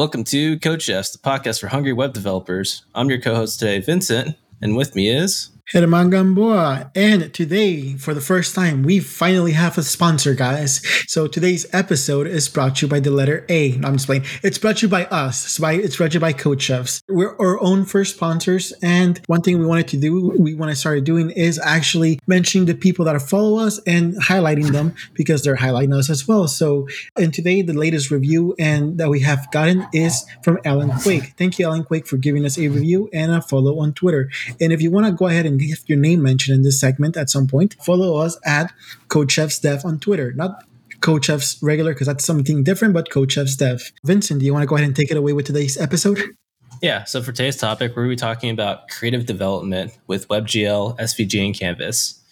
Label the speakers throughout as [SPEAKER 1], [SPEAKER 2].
[SPEAKER 1] Welcome to Code Chefs, the podcast for hungry web developers. I'm your co-host today, Vincent, and with me is
[SPEAKER 2] German Gamboa. And today, for the first time, we finally have a sponsor, guys. So today's episode is brought to you by the letter A. No, I'm just playing. It's brought to you by us. It's, by, it's brought to you by Code Chefs. We're our own first sponsors. And one thing we wanted to do, we want to start doing is actually mentioning the people that follow us and highlighting them because they're highlighting us as well. So, and today, the latest review and that we have gotten is from Alan Quake. Thank you, Alan Quake, for giving us a review and a follow on Twitter. And if you want to go ahead and get your name mentioned in this segment at some point, follow us at Code Chefs Dev on Twitter. Not Code Chefs regular because that's something different, but Code Chefs Dev. Vincent, do you want to go ahead and take it away with today's episode?
[SPEAKER 1] Yeah, so for today's topic, we're going to be talking about creative development with WebGL, SVG, and Canvas.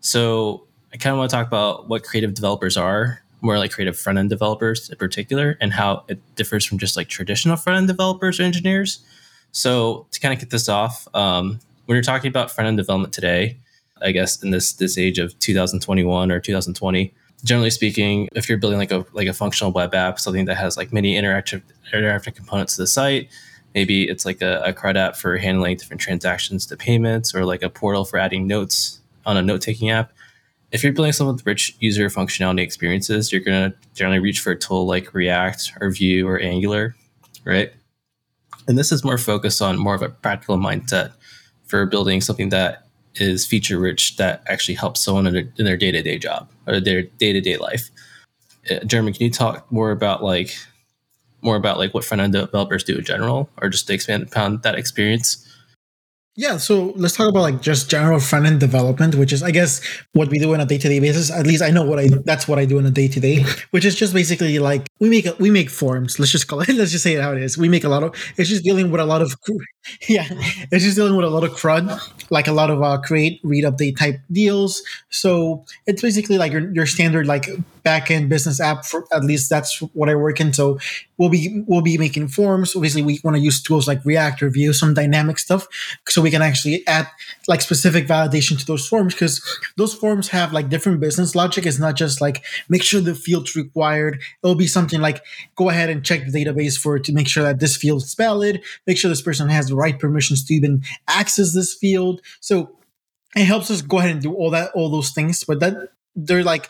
[SPEAKER 1] So I kind of want to talk about what creative developers are, more like creative front end developers in particular, and how it differs from just like traditional front end developers or engineers. So to kind of get this off, um, when you're talking about front end development today, I guess in this this age of 2021 or 2020, generally speaking, if you're building like a like a functional web app, something that has like many interactive interactive components to the site, maybe it's like a, a CRUD app for handling different transactions to payments, or like a portal for adding notes on a note taking app. If you're building some with rich user functionality experiences, you're gonna generally reach for a tool like React or Vue or Angular, right? And this is more focused on more of a practical mindset for building something that is feature rich that actually helps someone in their, in their day-to-day job or their day-to-day life. Uh, jeremy can you talk more about like more about like what front-end developers do in general or just to expand upon that experience
[SPEAKER 2] yeah, so let's talk about like just general front end development, which is I guess what we do on a day to day basis. At least I know what I that's what I do on a day to day, which is just basically like we make we make forms. Let's just call it. Let's just say it how it is. We make a lot of. It's just dealing with a lot of. Yeah, it's just dealing with a lot of crud, like a lot of uh, create, read, update type deals. So it's basically like your your standard like backend business app. For at least that's what I work in. So we'll be we'll be making forms. Obviously, we want to use tools like React or Vue, some dynamic stuff, so we can actually add like specific validation to those forms because those forms have like different business logic. It's not just like make sure the field's required. It'll be something like go ahead and check the database for to make sure that this field is valid. Make sure this person has the right permissions to even access this field. So it helps us go ahead and do all that all those things. But that they're like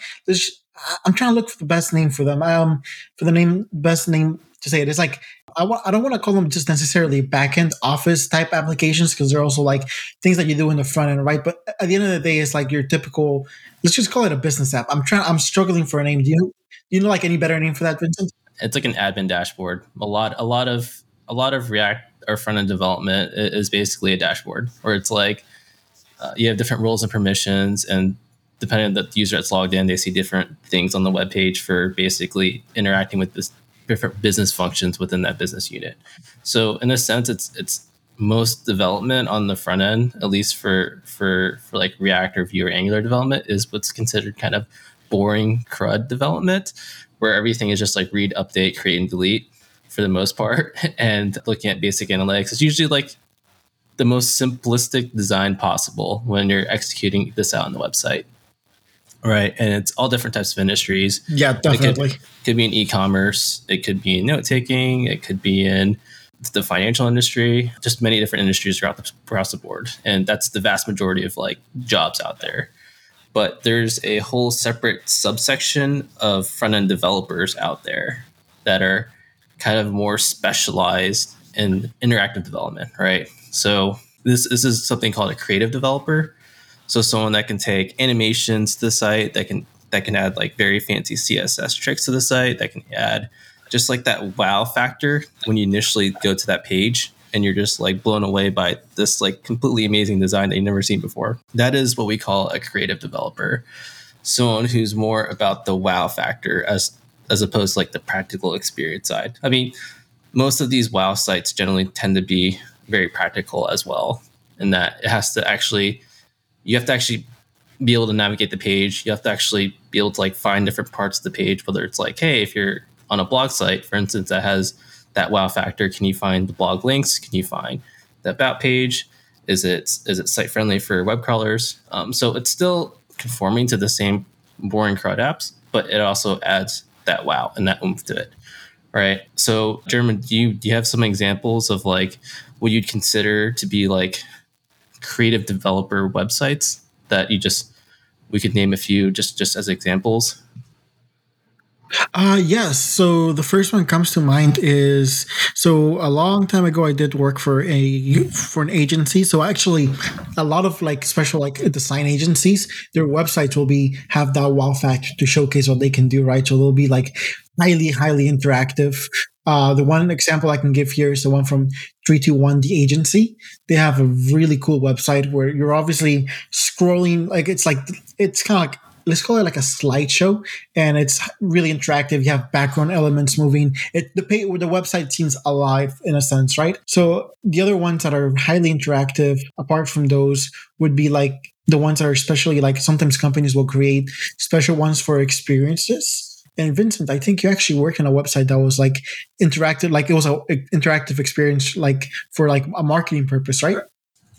[SPEAKER 2] I'm trying to look for the best name for them. Um, for the name, best name to say it. it is like I don't want to call them just necessarily backend office type applications because they're also like things that you do in the front end, right? But at the end of the day, it's like your typical. Let's just call it a business app. I'm trying. I'm struggling for a name. Do you do you know like any better name for that, Vincent?
[SPEAKER 1] It's like an admin dashboard. A lot, a lot of, a lot of React or front end development is basically a dashboard, where it's like uh, you have different roles and permissions, and depending on the user that's logged in, they see different things on the web page for basically interacting with this different business functions within that business unit. So in a sense, it's it's most development on the front end, at least for for for like React or Vue or Angular development, is what's considered kind of boring CRUD development, where everything is just like read, update, create, and delete for the most part. And looking at basic analytics is usually like the most simplistic design possible when you're executing this out on the website. Right. And it's all different types of industries.
[SPEAKER 2] Yeah, definitely.
[SPEAKER 1] It could, could be in e commerce, it could be in note taking, it could be in the financial industry, just many different industries throughout the, across the board. And that's the vast majority of like jobs out there. But there's a whole separate subsection of front end developers out there that are kind of more specialized in interactive development, right? So this, this is something called a creative developer so someone that can take animations to the site, that can that can add like very fancy CSS tricks to the site, that can add just like that wow factor when you initially go to that page and you're just like blown away by this like completely amazing design that you've never seen before. That is what we call a creative developer. Someone who's more about the wow factor as as opposed to like the practical experience side. I mean, most of these wow sites generally tend to be very practical as well, in that it has to actually you have to actually be able to navigate the page. You have to actually be able to like find different parts of the page, whether it's like, hey, if you're on a blog site, for instance, that has that wow factor, can you find the blog links? Can you find the about page? Is it is it site friendly for web crawlers? Um, so it's still conforming to the same boring CRUD apps, but it also adds that wow and that oomph to it, right? So, German, do you do you have some examples of like what you'd consider to be like creative developer websites that you just we could name a few just just as examples?
[SPEAKER 2] Uh yes. So the first one comes to mind is so a long time ago I did work for a for an agency. So actually a lot of like special like design agencies, their websites will be have that wow factor to showcase what they can do, right? So they'll be like highly, highly interactive. Uh, the one example I can give here is the one from 321 The Agency. They have a really cool website where you're obviously scrolling, like it's like, it's kind of like let's call it like a slideshow and it's really interactive. You have background elements moving. It the pay, the website seems alive in a sense right? So the other ones that are highly interactive apart from those would be like the ones that are especially like sometimes companies will create special ones for experiences and Vincent, I think you actually worked on a website that was like interactive, like it was an interactive experience, like for like a marketing purpose, right?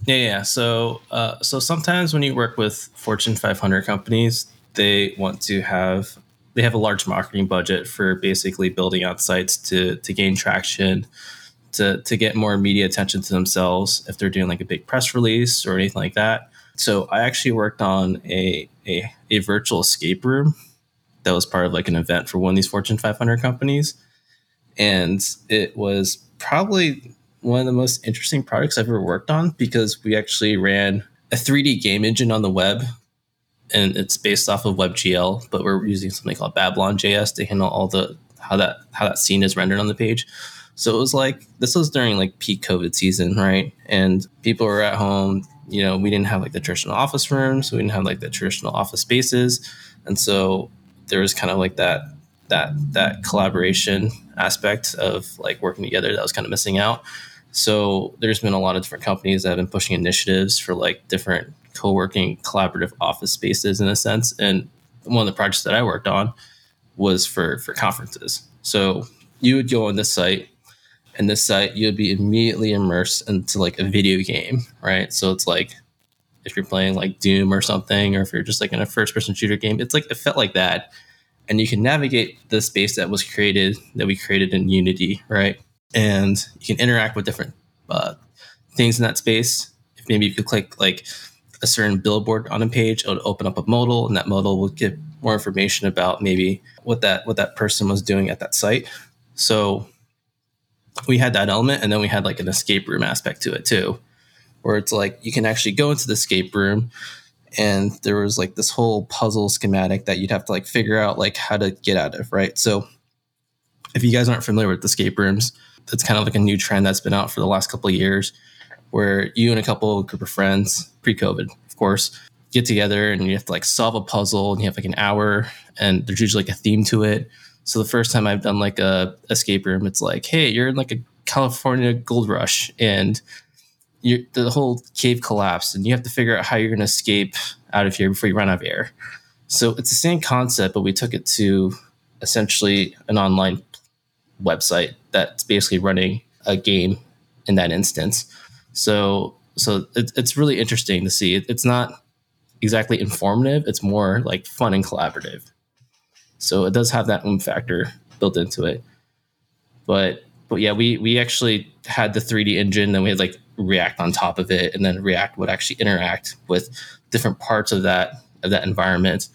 [SPEAKER 1] Yeah, yeah. So, uh, so sometimes when you work with Fortune 500 companies, they want to have they have a large marketing budget for basically building out sites to to gain traction to to get more media attention to themselves if they're doing like a big press release or anything like that so i actually worked on a a, a virtual escape room that was part of like an event for one of these fortune 500 companies and it was probably one of the most interesting projects i've ever worked on because we actually ran a 3d game engine on the web and it's based off of WebGL, but we're using something called Babylon JS to handle all the how that how that scene is rendered on the page. So it was like this was during like peak COVID season, right? And people were at home. You know, we didn't have like the traditional office rooms, we didn't have like the traditional office spaces, and so there was kind of like that that that collaboration aspect of like working together that was kind of missing out. So there's been a lot of different companies that have been pushing initiatives for like different co-working collaborative office spaces in a sense. And one of the projects that i worked on was for for conferences. So you would go on this site and this site you would be immediately immersed into like a video game right? So it's like if you're playing like doom or something or if you're just like in a first person shooter game it's like it felt like that. And you can navigate the space that was created that we created in unity right? And you can interact with different uh, things in that space. If maybe you could click like a certain billboard on a page, it would open up a modal, and that modal will give more information about maybe what that what that person was doing at that site. So we had that element, and then we had like an escape room aspect to it too, where it's like you can actually go into the escape room, and there was like this whole puzzle schematic that you'd have to like figure out like how to get out of, right? So if you guys aren't familiar with the escape rooms, it's kind of like a new trend that's been out for the last couple of years where you and a couple group of friends, pre-COVID, of course, get together and you have to like solve a puzzle and you have like an hour and there's usually like a theme to it. So the first time I've done like a escape room, it's like, hey, you're in like a California gold rush and the whole cave collapsed and you have to figure out how you're going to escape out of here before you run out of air. So it's the same concept, but we took it to essentially an online website that's basically running a game in that instance. So so it, it's really interesting to see. It, it's not exactly informative; it's more like fun and collaborative. So it does have that oom factor built into it. But but yeah, we we actually had the 3D engine, then we had like React on top of it, and then React would actually interact with different parts of that of that environment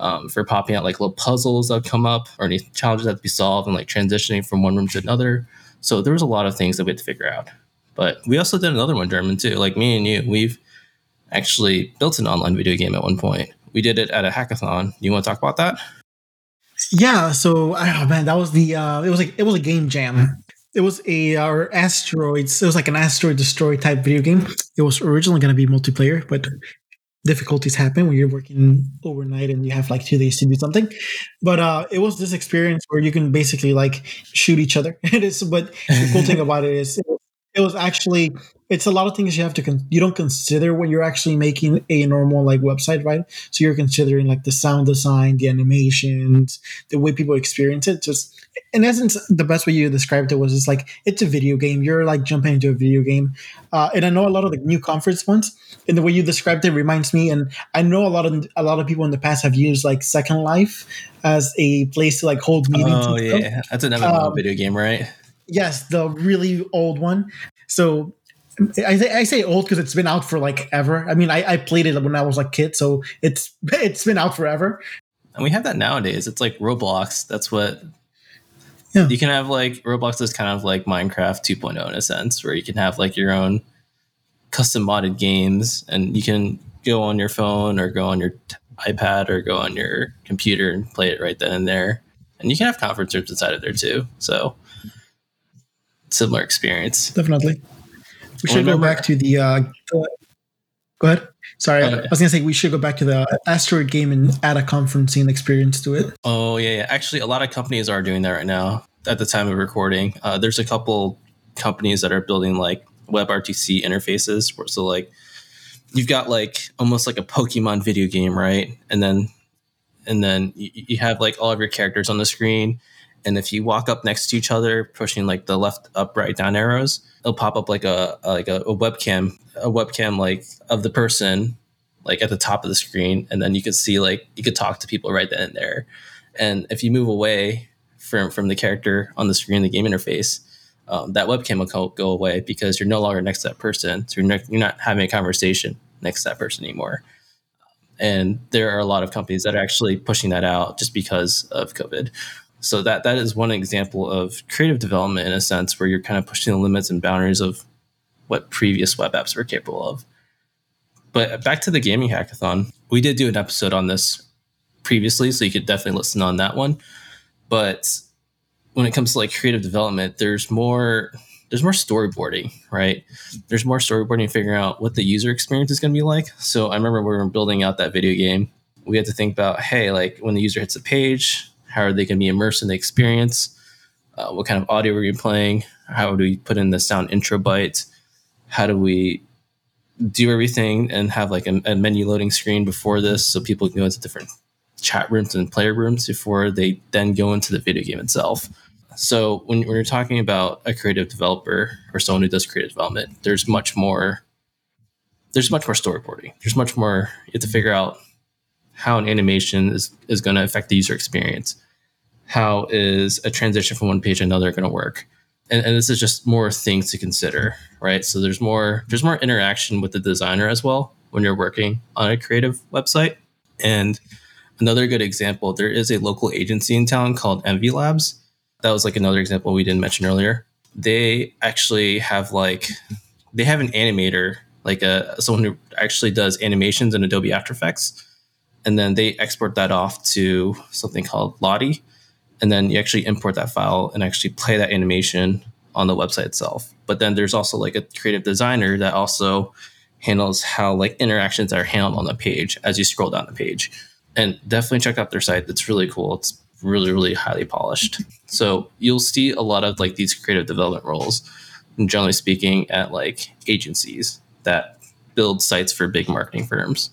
[SPEAKER 1] um, for popping out like little puzzles that would come up or any challenges that to be solved and like transitioning from one room to another. So there was a lot of things that we had to figure out. But we also did another one, German too. Like me and you, we've actually built an online video game at one point. We did it at a hackathon. You want to talk about that?
[SPEAKER 2] Yeah. So, oh man, that was the. Uh, it was like it was a game jam. It was a our asteroids. It was like an asteroid destroy type video game. It was originally going to be multiplayer, but difficulties happen when you're working overnight and you have like two days to do something. But uh, it was this experience where you can basically like shoot each other. it is. But the cool thing about it is it was actually it's a lot of things you have to con- you don't consider when you're actually making a normal like website right? So you're considering like the sound design the animations the way people experience it just in essence the best way you described it was it's like it's a video game. You're like jumping into a video game. Uh, and i know a lot of the new conference ones and the way you described it reminds me and i know a lot of a lot of people in the past have used like second life as a place to like hold meetings
[SPEAKER 1] oh yeah. That's another um, video game right?
[SPEAKER 2] yes the really old one. So I say, I say old because it's been out for like ever. I mean, I, I played it when I was like kid, so it's it's been out forever.
[SPEAKER 1] And we have that nowadays. It's like Roblox. That's what yeah. you can have. Like Roblox is kind of like Minecraft 2.0 in a sense, where you can have like your own custom modded games, and you can go on your phone or go on your t- iPad or go on your computer and play it right then and there. And you can have conference rooms inside of there too. So similar experience.
[SPEAKER 2] Definitely. We should go back to the. Uh, go ahead. Sorry. I was gonna say we should go back to the asteroid game and add a conferencing experience to it.
[SPEAKER 1] Oh yeah, yeah. Actually, a lot of companies are doing that right now. At the time of recording, uh, there's a couple companies that are building like WebRTC interfaces. So like, you've got like almost like a Pokemon video game, right? And then, and then you, you have like all of your characters on the screen, and if you walk up next to each other, pushing like the left, up, right, down arrows, it'll pop up like a like a, a webcam, a webcam like of the person like at the top of the screen, and then you could see like you could talk to people right then and there. And if you move away from from the character on the screen, the game interface, um, that webcam will go away because you're no longer next to that person. So you're, you're not having a conversation next to that person anymore. And there are a lot of companies that are actually pushing that out just because of COVID. So that that is one example of creative development in a sense where you're kind of pushing the limits and boundaries of what previous web apps were capable of. But back to the gaming hackathon, we did do an episode on this previously, so you could definitely listen on that one. But when it comes to like creative development, there's more there's more storyboarding, right? There's more storyboarding figuring out what the user experience is going to be like. So I remember when we were building out that video game, we had to think about, hey, like when the user hits a page, how are they going to be immersed in the experience? Uh, what kind of audio are you playing? How do we put in the sound intro bytes? How do we do everything and have like a, a menu loading screen before this so people can go into different chat rooms and player rooms before they then go into the video game itself? So when, when you're talking about a creative developer or someone who does creative development, there's much more there's much more storyboarding. There's much more you have to figure out how an animation is, is going to affect the user experience. How is a transition from one page to another going to work? And, and this is just more things to consider, right? So there's more there's more interaction with the designer as well when you're working on a creative website. And another good example, there is a local agency in town called Envy Labs. That was like another example we didn't mention earlier. They actually have like they have an animator, like a someone who actually does animations in Adobe After Effects and then they export that off to something called Lottie, and then you actually import that file and actually play that animation on the website itself. But then there's also like a creative designer that also handles how like interactions are handled on the page as you scroll down the page. And definitely check out their site. It's really cool. It's really, really highly polished. So you'll see a lot of like these creative development roles, generally speaking, at like agencies that build sites for big marketing firms.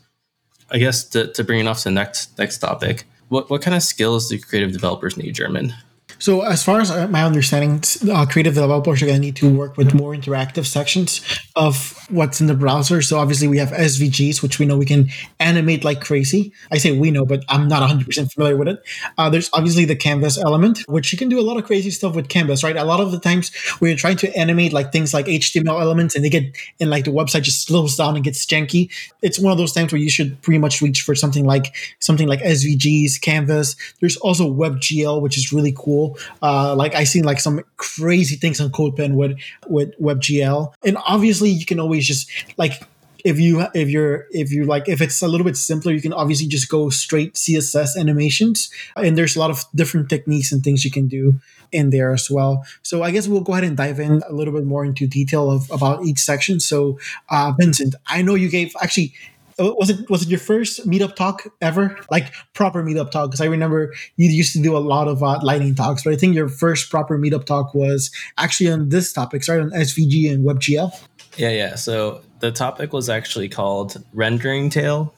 [SPEAKER 1] I guess to, to bring it off to the next next topic, what what kind of skills do creative developers need, German?
[SPEAKER 2] So, as far as my understanding, uh, creative developers are going to need to work with more interactive sections of what's in the browser. So, obviously, we have SVGs, which we know we can animate like crazy. I say we know, but I'm not 100% familiar with it. Uh, there's obviously the canvas element, which you can do a lot of crazy stuff with canvas, right? A lot of the times when you're trying to animate like things like HTML elements and they get, and like the website just slows down and gets janky, it's one of those times where you should pretty much reach for something like something like SVGs, canvas. There's also WebGL, which is really cool uh, like I seen like some crazy things on CodePen with with WebGL, and obviously you can always just like if you if you're if you like if it's a little bit simpler you can obviously just go straight css animations. And there's a lot of different techniques and things you can do in there as well. So i guess we'll go ahead and dive in a little bit more into detail of about each section. So uh vincent i know you gave actually was it was it your first meetup talk ever like proper meetup talk because i remember you used to do a lot of uh, lightning talks but i think your first proper meetup talk was actually on this topic sorry on svg and webgl
[SPEAKER 1] Yeah, yeah. So the topic was actually called rendering tail,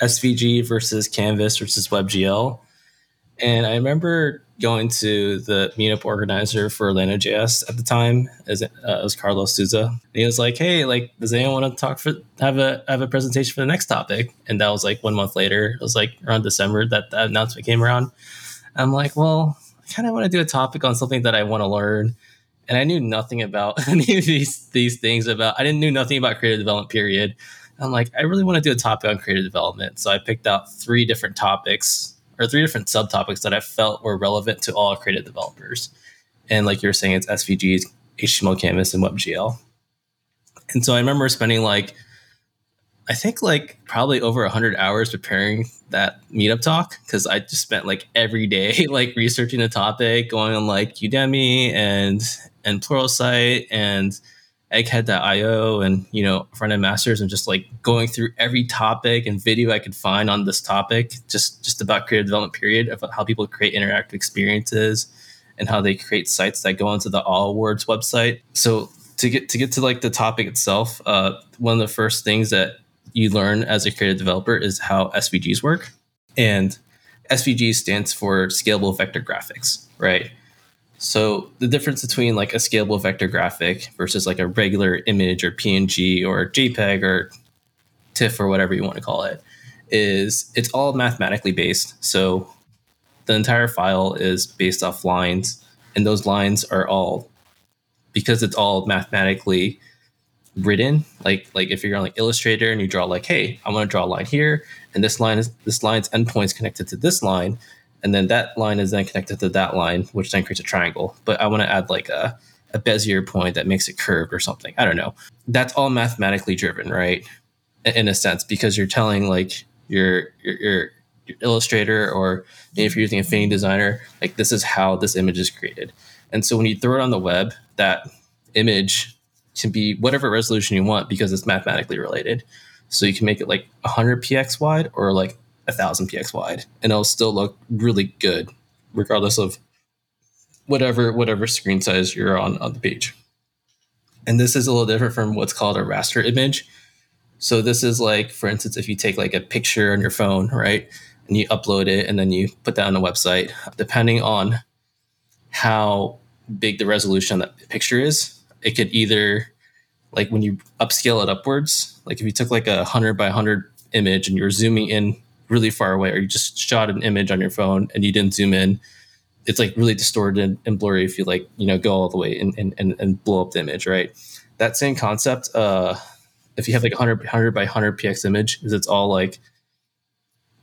[SPEAKER 1] SVG versus Canvas versus WebGL. And I remember going to the meetup organizer for Orlando.js at the time, as uh, it was Carlos Souza. And he was like, "Hey, like, does anyone want to talk for have a have a presentation for the next topic?" And that was like one month later. It was like around December that that announcement came around. I'm like, well, I kind of want to do a topic on something that I want to learn. And I knew nothing about any of these these things about. I didn't knew nothing about creative development. Period. I'm like, I really want to do a topic on creative development. So I picked out three different topics or three different subtopics that I felt were relevant to all creative developers. And like you're saying, it's SVGs, HTML Canvas, and WebGL. And so I remember spending like, I think like probably over 100 hours preparing that meetup talk because I just spent like every day like researching the topic, going on like Udemy and and Pluralsight and egghead.io and you know front end masters and just like going through every topic and video i could find on this topic just just about creative development period of how people create interactive experiences and how they create sites that go into the all awards website. So to get to get to like the topic itself uh, one of the first things that you learn as a creative developer is how svgs work. And svg stands for scalable vector graphics right so the difference between like a scalable vector graphic versus like a regular image or PNG or JPEG or TIFF or whatever you want to call it is it's all mathematically based. So the entire file is based off lines, and those lines are all because it's all mathematically written. Like like if you're on like Illustrator and you draw like, hey, I want to draw a line here, and this line is this line's endpoints connected to this line and then that line is then connected to that line, which then creates a triangle. But I want to add like a, a Bezier point that makes it curved or something. I don't know. That's all mathematically driven, right? In a sense, because you're telling like your your, your, your Illustrator or if you're using a Affinity Designer, like this is how this image is created. And so when you throw it on the web, that image can be whatever resolution you want because it's mathematically related. So you can make it like 100 px wide or like a thousand px wide, and it'll still look really good, regardless of whatever whatever screen size you're on on the page. And this is a little different from what's called a raster image. So this is like, for instance, if you take like a picture on your phone, right, and you upload it, and then you put that on a website, depending on how big the resolution on that picture is, it could either like when you upscale it upwards, like if you took like a hundred by hundred image and you're zooming in really far away, or you just shot an image on your phone and you didn't zoom in, it's like really distorted and blurry if you like, you know, go all the way and, and, and blow up the image, right? That same concept, uh, if you have like a 100, 100 by 100 px image, is it's all like,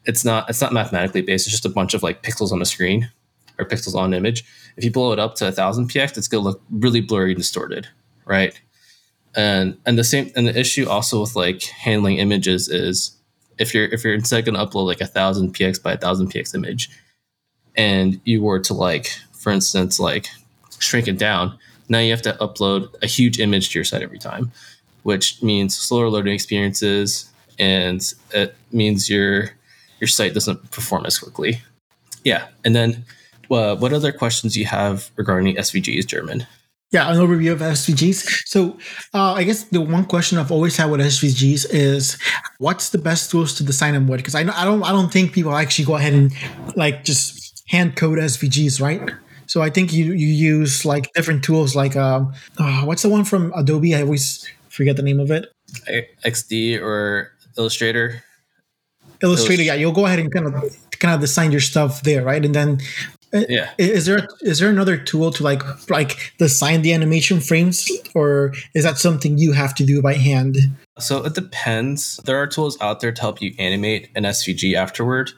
[SPEAKER 1] it's not it's not mathematically based. It's just a bunch of like pixels on a screen or pixels on an image. If you blow it up to a thousand px, it's gonna look really blurry and distorted, right? And and the same and the issue also with like handling images is if you're if you're instead going to upload like a thousand px by a thousand px image, and you were to like, for instance, like shrink it down, now you have to upload a huge image to your site every time, which means slower loading experiences, and it means your your site doesn't perform as quickly. Yeah, and then uh, what other questions do you have regarding SVGs, German?
[SPEAKER 2] Yeah, an overview of SVGs. So, uh, I guess the one question I've always had with SVGs is, what's the best tools to design them with? Because I I don't I don't think people actually go ahead and like just hand code SVGs, right? So I think you you use like different tools, like um, uh, what's the one from Adobe? I always forget the name of it.
[SPEAKER 1] XD or Illustrator.
[SPEAKER 2] Illustrator, yeah, you'll go ahead and kind of kind of design your stuff there, right? And then Uh,
[SPEAKER 1] yeah.
[SPEAKER 2] Is there is there another tool to like like design the animation frames, or is that something you have to do by hand?
[SPEAKER 1] So it depends. There are tools out there to help you animate an SVG afterward.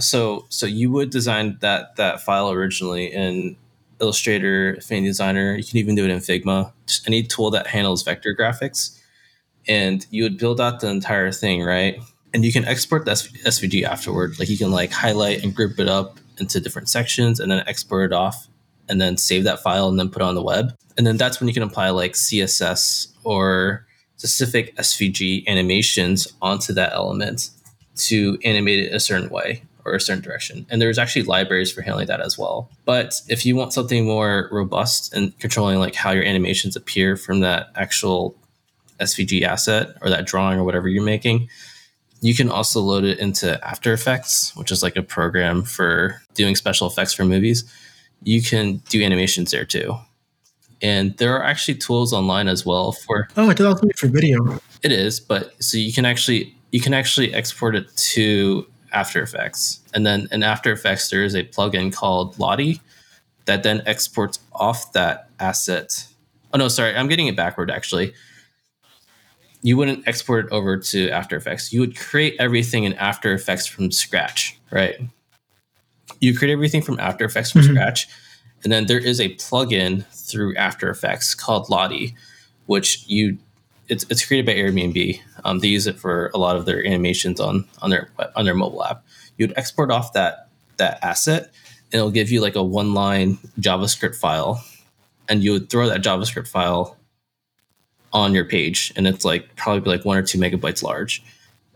[SPEAKER 1] So so you would design that that file originally in Illustrator, Affinity Designer. You can even do it in Figma. Just any tool that handles vector graphics, and you would build out the entire thing, right? And you can export the SVG afterward. Like you can like highlight and group it up into different sections and then export it off and then save that file and then put it on the web. And then that's when you can apply like CSS or specific SVG animations onto that element to animate it a certain way or a certain direction. And there's actually libraries for handling that as well. But if you want something more robust and controlling like how your animations appear from that actual SVG asset or that drawing or whatever you're making, you can also load it into After Effects, which is like a program for doing special effects for movies. You can do animations there too. And there are actually tools online as well for
[SPEAKER 2] Oh, it allows me for video.
[SPEAKER 1] it is, but so you can actually you can actually export it to After Effects. And then in After Effects there is a plugin called Lottie that then exports off that asset. Oh no, sorry, I'm getting it backward actually. You wouldn't export it over to After Effects. You would create everything in After Effects from scratch, right? You create everything from After Effects from
[SPEAKER 2] Mhm.
[SPEAKER 1] scratch. And then there is a plugin through After Effects called Lottie, which you it's, it's created by Airbnb. Um, they use it for a lot of their animations on on their on their mobile app. You'd export off that that asset, and it'll give you like a one line JavaScript file, and you would throw that JavaScript file on your page, and it's like probably like one or two megabytes large,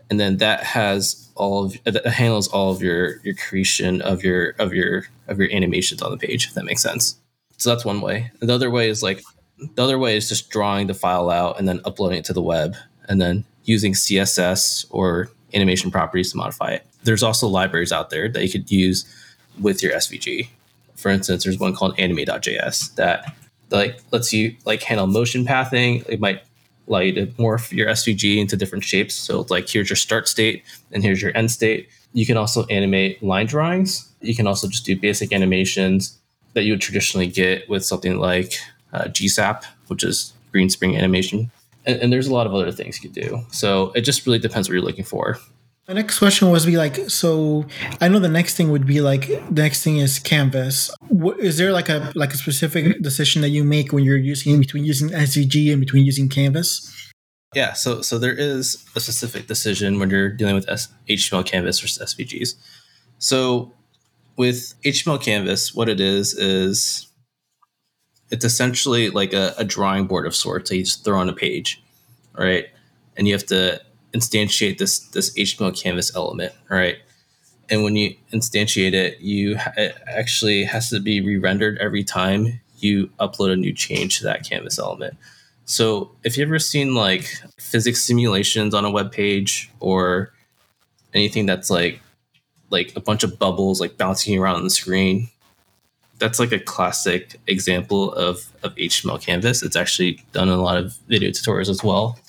[SPEAKER 1] and then that has all of uh, that handles all of your your creation of your of your of your animations on the page. If that makes sense. So that's one way. The other way is like the other way is just drawing the file out and then uploading it to the web and then using css or animation properties to modify it there's also libraries out there that you could use with your svg for instance there's one called anime.js that like lets you like handle motion pathing it might allow you to morph your svg into different shapes so like here's your start state and here's your end state you can also animate line drawings you can also just do basic animations that you would traditionally get with something like uh, GSAP, which is GreenSock animation. And, and there's a lot of other things you could do. So it just really depends what you're looking for.
[SPEAKER 2] My next question was be like, so I know the next thing would be like the next thing is Canvas. Wh- Is there like a like a specific decision that you make when you're using between using SVG and between using Canvas?
[SPEAKER 1] Yeah, so so there is a specific decision when you're dealing with S- HTML canvas versus SVGs. So with HTML canvas, what it is is it's essentially like a, a drawing board of sorts that you just throw on a page, right? And you have to instantiate this this HTML canvas element, right? And when you instantiate it, you it actually has to be re-rendered every time you upload a new change to that canvas element. So if you've ever seen like physics simulations on a web page or anything that's like like a bunch of bubbles like bouncing around on the screen, that's like a classic example of, of HTML canvas. It's actually done in a lot of video tutorials as well.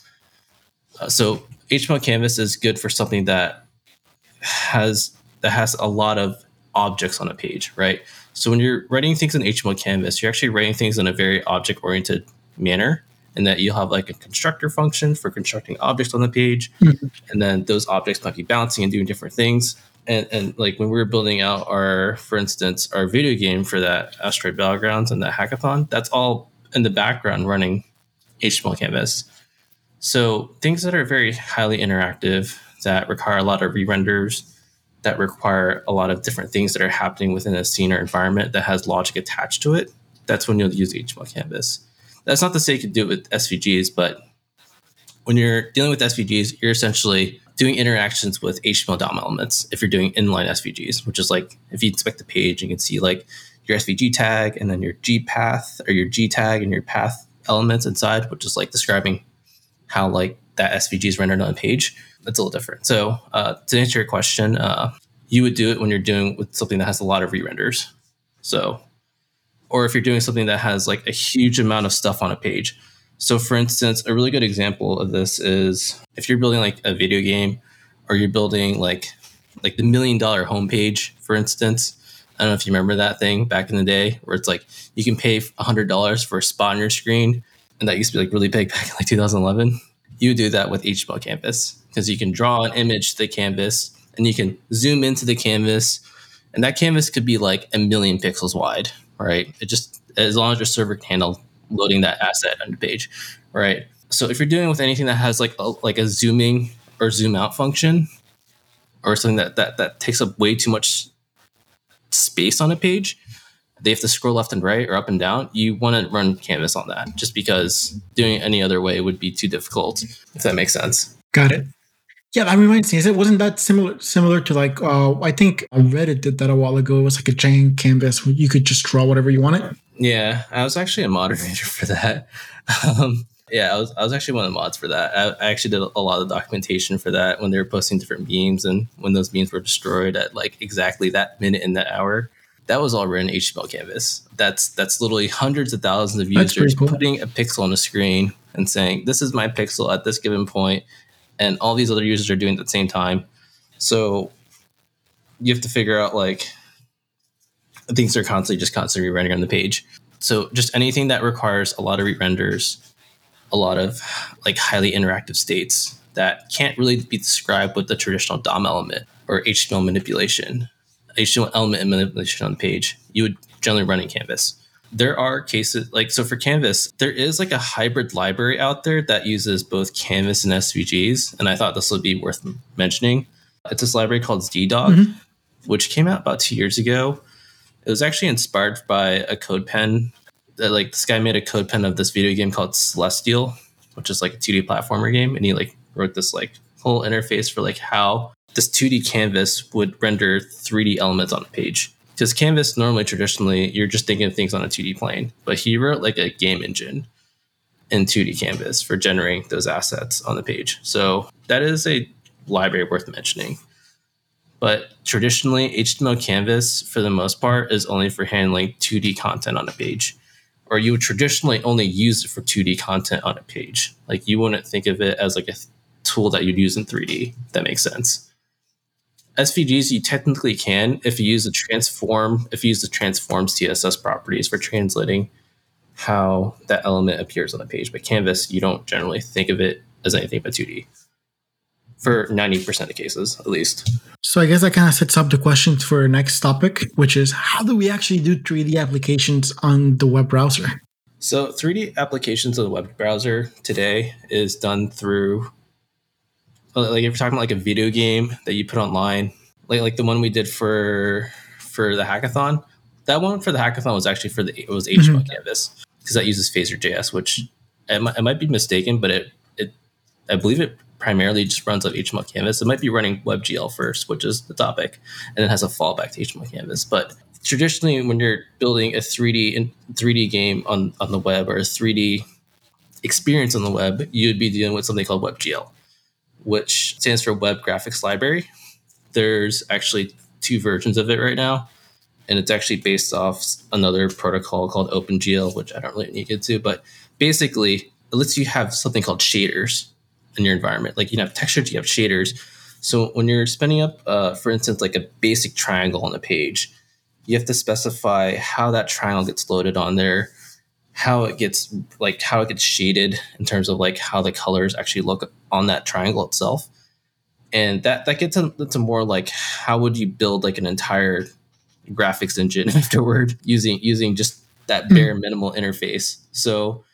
[SPEAKER 1] Uh, so HTML canvas is good for something that has that has a lot of objects on a page, right? So when you're writing things in HTML canvas, you're actually writing things in a very object oriented manner and that you'll have like a constructor function for constructing objects on the page mm-hmm. and then those objects might be bouncing and doing different things. And, and like when we were building out our for instance our video game for that asteroid battlegrounds and that hackathon that's all in the background running html canvas so things that are very highly interactive that require a lot of re-renders that require a lot of different things that are happening within a scene or environment that has logic attached to it that's when you'll use html canvas. That's not to say you could do it with svgs but when you're dealing with svgs you're essentially doing interactions with html dom elements if you're doing inline svgs which is like if you inspect the page you can see like your svg tag and then your g path or your g tag and your path elements inside which is like describing how like that svg is rendered on a page that's a little different so uh, to answer your question uh, you would do it when you're doing with something that has a lot of re-renders so or if you're doing something that has like a huge amount of stuff on a page. So, for instance, a really good example of this is if you're building like a video game, or you're building like like the million dollar homepage, for instance. I don't know if you remember that thing back in the day, where it's like you can pay hundred dollars for a spot on your screen, and that used to be like really big back in like 2011. You do that with HTML Canvas because you can draw an image to the canvas, and you can zoom into the canvas, and that canvas could be like a million pixels wide, right? It just as long as your server can handle loading that asset on the page, right? So if you're doing with anything that has like a, like a zooming or zoom out function, or something that that that takes up way too much space on a page, they have to scroll left and right or up and down. You want to run Canvas on that, just because doing it any other way would be too difficult. If that makes sense.
[SPEAKER 2] Got it. Yeah, that reminds me. Is it wasn't that similar similar to like uh I think Reddit did that a while ago. It was like a giant canvas where you could just draw whatever you wanted.
[SPEAKER 1] Yeah, I was actually a moderator for that. Um, yeah, I was I was actually one of the mods for that. I, I actually did a lot of documentation for that when they were posting different beams and when those beams were destroyed at like exactly that minute in that hour. That was all written in HTML canvas. That's that's literally hundreds of thousands of users cool. putting a pixel on a screen and saying, This is my pixel at this given point and all these other users are doing it at the same time. So you have to figure out like things are constantly just constantly re-rendering on the page. So just anything that requires a lot of re-renders, a lot of like highly interactive states that can't really be described with the traditional DOM element or HTML manipulation, HTML element manipulation on the page, you would generally run in Canvas. There are cases like so for canvas there is like a hybrid library out there that uses both canvas and svgs and i thought this would be worth mentioning. It's this library called zdog mm-hmm. which came out about two years ago. It was actually inspired by a CodePen that like this guy made a CodePen of this video game called celestial which is like a 2d platformer game and he like wrote this like whole interface for like how this 2d canvas would render 3d elements on a page because Canvas normally traditionally you're just thinking of things on a 2D plane, but he wrote like a game engine in 2D Canvas for generating those assets on the page. So that is a library worth mentioning. But traditionally, HTML Canvas for the most part is only for handling 2D content on a page. Or you would traditionally only use it for 2D content on a page. Like you wouldn't think of it as like a tool that you'd use in 3D. that makes sense. SVGs you technically can if you use the transform if you use the transform CSS properties for translating how that element appears on the page. But Canvas, you don't generally think of it as anything but 2D for 90% of cases, at least.
[SPEAKER 2] So I guess that kind of sets up the questions for our next topic, which is how do we actually do 3D applications on the web browser?
[SPEAKER 1] So 3D applications on the web browser today is done through like if you're talking about like a video game that you put online, like like the one we did for for the hackathon, that one for the hackathon was actually for the it was HTML mm-hmm. canvas because that uses Phaser.js, which I, might, it might be mistaken, but it it I believe it primarily just runs off HTML canvas. It might be running WebGL first, which is the topic, and it has a fallback to HTML canvas. But traditionally, when you're building a 3D in 3D game on on the web or a 3D experience on the web, you'd be dealing with something called WebGL which stands for Web Graphics Library. There's actually two versions of it right now, and it's actually based off another protocol called OpenGL, which I don't really need to get to, but basically it lets you have something called shaders in your environment. Like you have textures, you have shaders. So when you're spinning up, uh, for instance, like a basic triangle on a page, you have to specify how that triangle gets loaded on there how it gets like how it gets shaded in terms of like how the colors actually look on that triangle itself and that that gets into more like how would you build like an entire graphics engine afterward using using just that hmm. bare minimal interface so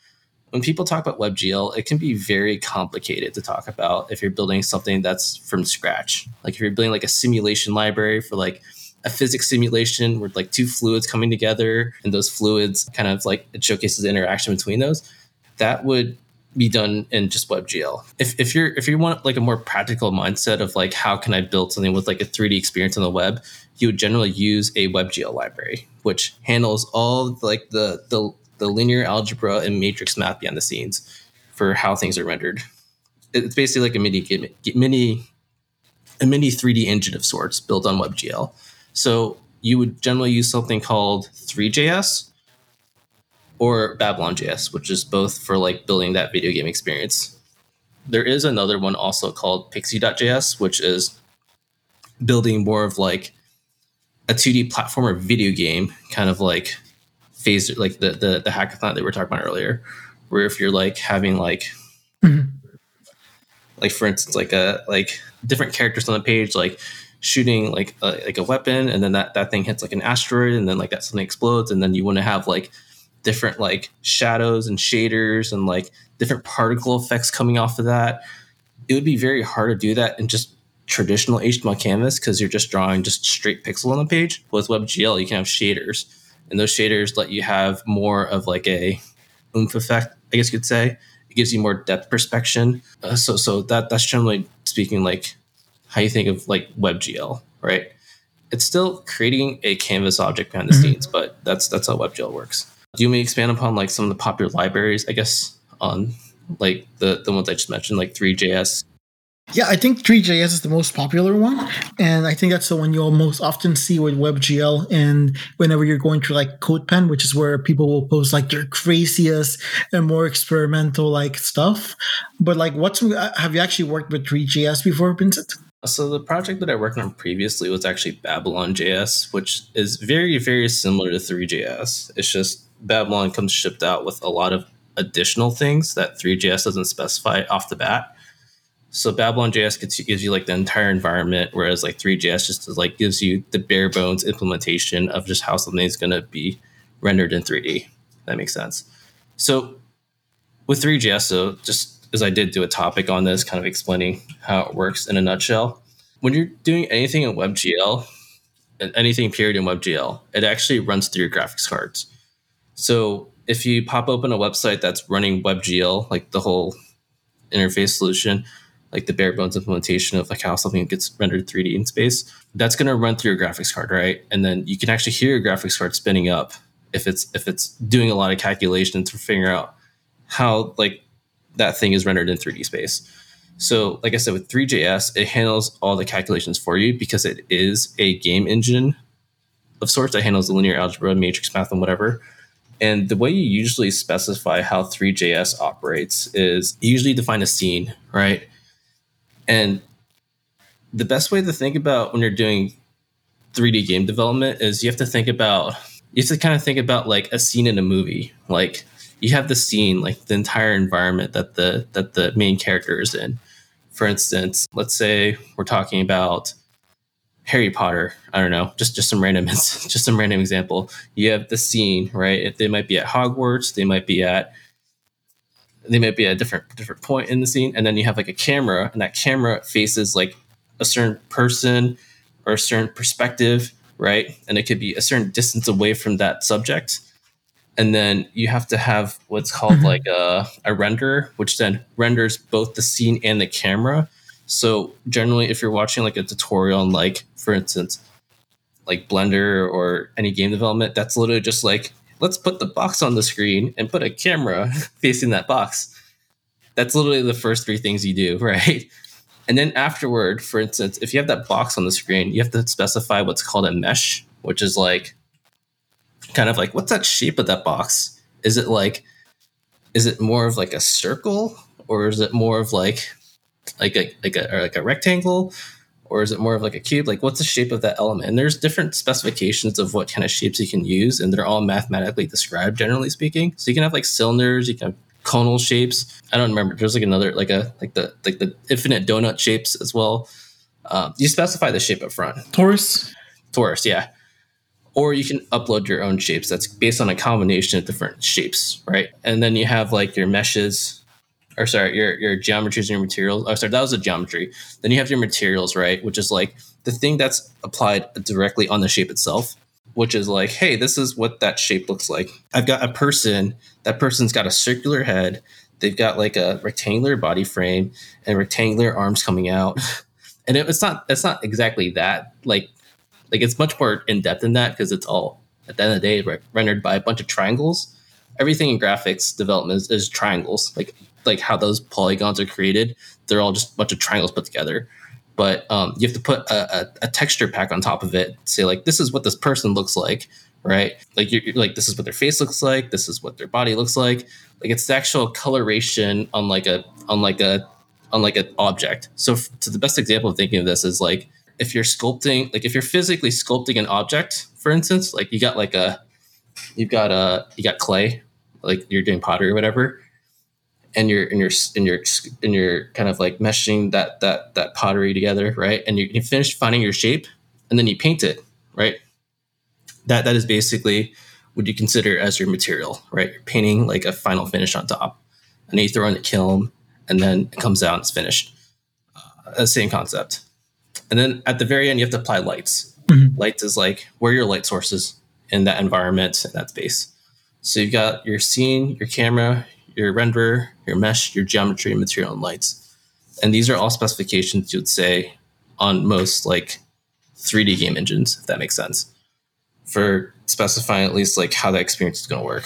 [SPEAKER 1] when people talk about WebGL, it can be very complicated to talk about if you're building something that's from scratch. Like if you're building like a simulation library for like a physics simulation with like two fluids coming together and those fluids kind of like it showcases the interaction between those that would be done in just WebGL. If, if you're if you want like a more practical mindset of like how can I build something with like a 3D experience on the web, you would generally use a WebGL library, which handles all like the the, the linear algebra and matrix math behind the scenes for how things are rendered. It's basically like a mini mini a mini 3D engine of sorts built on WebGL. So you would generally use something called Three.js or Babylon.js, which is both for like building that video game experience. There is another one also called Pixi.js, which is building more of like a 2D platformer video game, kind of like phase like the the, the hackathon that we were talking about earlier, where if you're like having like mm-hmm. like for instance like a like different characters on the page, like shooting like a, like a weapon and then that, that thing hits like an asteroid and then like that something explodes and then you want to have like different like shadows and shaders and like different particle effects coming off of that. It would be very hard to do that in just traditional html canvas because you're just drawing just straight pixel on the page. With webgl you can have shaders and those shaders let you have more of like a oomph effect i guess you could say. It gives you more depth perspective. Uh, so so that that's generally speaking like how you think of like WebGL, right? It's still creating a canvas object behind the mm-hmm. scenes, but that's that's how WebGL works. Do you want me to expand upon like some of the popular libraries, I guess, on like the the ones I just mentioned, like Three.js.
[SPEAKER 2] yeah, I think Three.js is the most popular one. And I think that's the one you'll most often see with WebGL. And whenever you're going to like CodePen, which is where people will post like their craziest and more experimental like stuff. But like, what's, have you actually worked with Three.js before, Vincent?
[SPEAKER 1] So the project that I worked on previously was actually Babylon JS, which is very, very similar to Three.js. It's just Babylon comes shipped out with a lot of additional things that Three.js doesn't specify off the bat so Babylon JS gets, gives you like the entire environment, whereas like Three.js just like gives you the bare bones implementation of just how something is going to be rendered in 3D. That makes sense. So with Three.js, so just as I did do a topic on this, kind of explaining how it works in a nutshell. When you're doing anything in WebGL, anything period in WebGL, it actually runs through your graphics cards. So if you pop open a website that's running WebGL, like the whole interface solution, like the bare bones implementation of like how something gets rendered 3D in space, that's going to run through your graphics card, right? And then you can actually hear your graphics card spinning up if it's if it's doing a lot of calculations to figure out how like that thing is rendered in 3D space. So, like I said, with Three.js, it handles all the calculations for you because it is a game engine of sorts that handles the linear algebra, matrix math, and whatever. And the way you usually specify how Three.js operates is you usually define a scene, right? And the best way to think about when you're doing 3D game development is you have to think about you have to kind of think about like a scene in a movie. Like you have the scene, like the entire environment that the that the main character is in. For instance, let's say we're talking about Harry Potter. I don't know, just just some random just some random example. You have the scene, right? If they might be at Hogwarts, they might be at they might be at a different different point in the scene and then you have like a camera and that camera faces like a certain person or a certain perspective right and it could be a certain distance away from that subject and then you have to have what's called mm-hmm. like a, a render which then renders both the scene and the camera so generally if you're watching like a tutorial on like for instance like blender or any game development that's literally just like let's put the box on the screen and put a camera facing that box. That's literally the first three things you do, right? And then afterward, for instance, if you have that box on the screen, you have to specify what's called a mesh, which is like kind of like what's that shape of that box? Is it like is it more of like a circle or is it more of like like a like a like a rectangle or is it more of like a cube? Like, what's the shape of that element? And there's different specifications of what kind of shapes you can use, and they're all mathematically described, generally speaking. So you can have like cylinders, you can have conal shapes. I don't remember. There's like another like a like the like the infinite donut shapes as well. Um, you specify the shape up front.
[SPEAKER 2] Torus.
[SPEAKER 1] Torus, yeah. Or you can upload your own shapes. That's based on a combination of different shapes, right? And then you have like your meshes or sorry, your your geometries and your materials. Oh, sorry, that was a geometry. Then you have your materials, right? Which is like the thing that's applied directly on the shape itself. Which is like, hey, this is what that shape looks like. I've got a person. That person's got a circular head. They've got like a rectangular body frame and rectangular arms coming out. And it, it's not it's not exactly that. Like like it's much more in depth than that because it's all at the end of the day re- rendered by a bunch of triangles everything in graphics development is, is, triangles. Like like how those polygons are created. They're all just a bunch of triangles put together. But um, you have to put a, a, a, texture pack on top of it. Say like this is what this person looks like, right? Like you're, you're, like this is what their face looks like. This is what their body looks like. Like it's the actual coloration on like a on like a on like an object. So, f- so the best example of thinking of this is like if you're sculpting, like if you're physically sculpting an object, for instance, like you got like a you've got a you got clay, like you're doing pottery or whatever and you're and you're and you're and you're kind of like meshing that that that pottery together, right? And you, you finish finding your shape, and then you paint it, right? That that is basically what you consider as your material, right? You're painting like a final finish on top, and then you throw in a kiln, and then it comes out and it's finished. Uh, same concept. And then at the very end, you have to apply lights. Mm-hmm. Lights is like where your light sources in that environment in that space. So you've got your scene, your camera, your renderer, your mesh, your geometry, material, and lights. And these are all specifications you would say on most like 3D game engines, if that makes sense, for specifying at least like how that experience is going to work.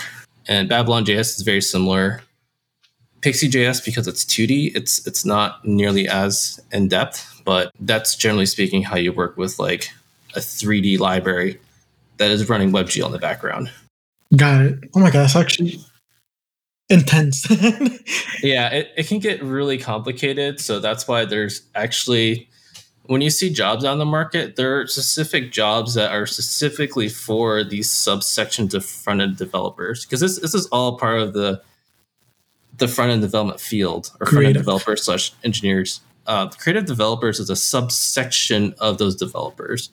[SPEAKER 1] And Babylon.js is very similar. Pixi.js because it's 2D, it's it's not nearly as in depth, but that's generally speaking how you work with like a 3D library that is running WebGL in the background.
[SPEAKER 2] Got it. Oh my god, that's actually intense.
[SPEAKER 1] yeah, it, it can get really complicated. So that's why there's actually when you see jobs on the market, there are specific jobs that are specifically for these subsections of front end developers. Because this this is all part of the the front end development field or front end developers slash engineers. Uh, creative developers is a subsection of those developers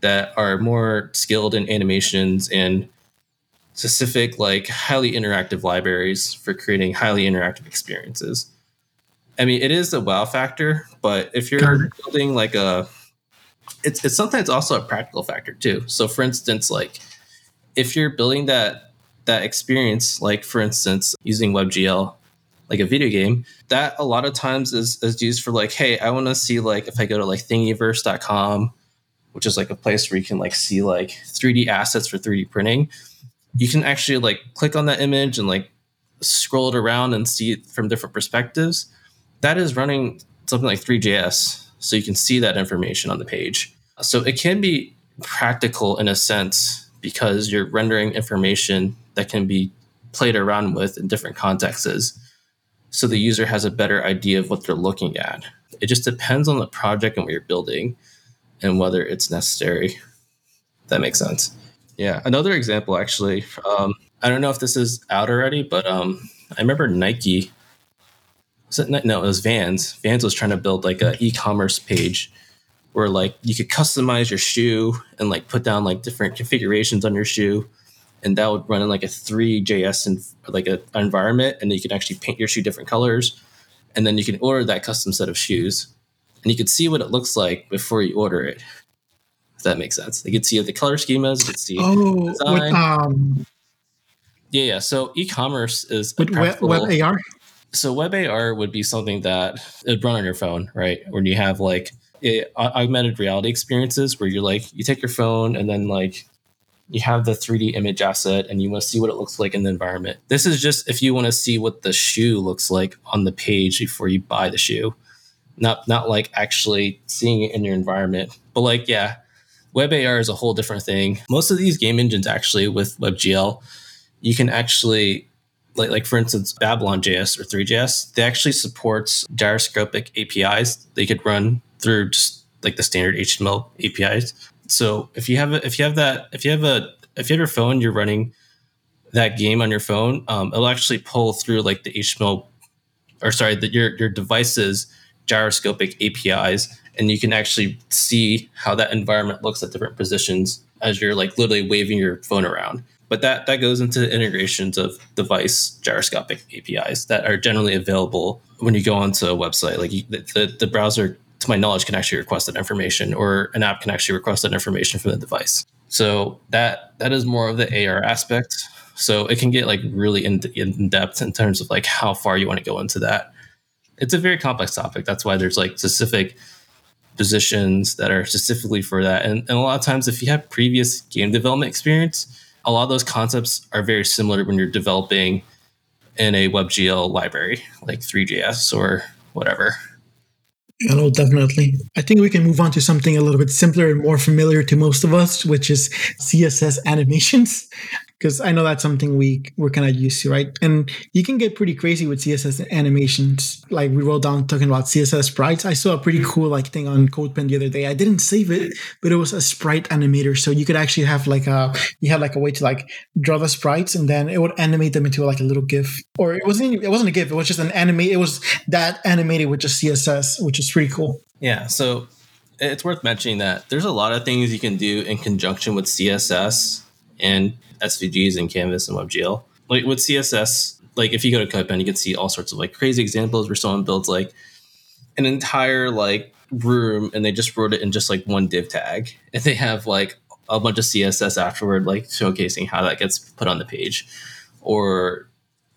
[SPEAKER 1] that are more skilled in animations and specific like highly interactive libraries for creating highly interactive experiences. I mean, it is a wow factor, but if you're building like a, it's it's sometimes also a practical factor too. So, for instance, like if you're building that that experience, like for instance, using WebGL, like a video game, that a lot of times is is used for like, hey, I want to see like if I go to like thingiverse.com, which is like a place where you can like see like 3D assets for 3D printing you can actually like click on that image and like scroll it around and see it from different perspectives. That is running something like Three.js. so you can see that information on the page. So it can be practical in a sense because you're rendering information that can be played around with in different contexts. So the user has a better idea of what they're looking at. It just depends on the project and what you're building and whether it's necessary. that makes sense. Yeah, another example actually. Um, I don't know if this is out already, but um, I remember Nike. Was it no? It was Vans. Vans was trying to build like a e-commerce page where like you could customize your shoe and like put down like different configurations on your shoe, and that would run in like a Three.js and like a environment, and you can actually paint your shoe different colors, and then you can order that custom set of shoes, and you could see what it looks like before you order it. If that makes sense. you could see the color schemas, you could see
[SPEAKER 2] oh, with, um,
[SPEAKER 1] yeah, yeah. So e-commerce is
[SPEAKER 2] with web, web AR.
[SPEAKER 1] So web AR would be something that it would run on your phone, right? When you have like it, augmented reality experiences where you're like you take your phone and then like you have the 3D image asset and you want to see what it looks like in the environment. This is just if you want to see what the shoe looks like on the page before you buy the shoe. Not not like actually seeing it in your environment. But like yeah, WebAR is a whole different thing. Most of these game engines actually with WebGL, you can actually like like for instance Babylon.js or Three.js, they actually supports gyroscopic APIs. They could run through just like the standard HTML APIs. So if you have a, if you have that if you have a if you have your phone, you're running that game on your phone, um, it'll actually pull through like the HTML or sorry, the, your your device's gyroscopic APIs and you can actually see how that environment looks at different positions as you're like literally waving your phone around. But that that goes into integrations of device gyroscopic APIs that are generally available when you go onto a website. Like you, the, the browser, to my knowledge, can actually request that information, or an app can actually request that information from the device. So that that is more of the AR aspect. So it can get like really in, in depth in terms of like how far you want to go into that. It's a very complex topic. That's why there's like specific positions that are specifically for that. And, and a lot of times, if you have previous game development experience, a lot of those concepts are very similar when you're developing in a WebGL library like Three.js or whatever.
[SPEAKER 2] Know, definitely. I think we can move on to something a little bit simpler and more familiar to most of us, which is CSS animations because I know that's something we we're kind of used to, right? And you can get pretty crazy with CSS animations. Like we wrote down talking about CSS sprites. I saw a pretty cool like thing on CodePen the other day. I didn't save it, but it was a sprite animator, so you could actually have like a you had like a way to like draw the sprites and then it would animate them into like a little GIF. Or it wasn't it wasn't a GIF. It was just an animate. It was that animated with just CSS, which is pretty cool.
[SPEAKER 1] Yeah. So it's worth mentioning that there's a lot of things you can do in conjunction with CSS and SVGs and Canvas and WebGL. Like with CSS, like if you go to CodePen, you can see all sorts of like crazy examples where someone builds like an entire like room and they just wrote it in just like one div tag, and they have like a bunch of CSS afterward, like showcasing how that gets put on the page. Or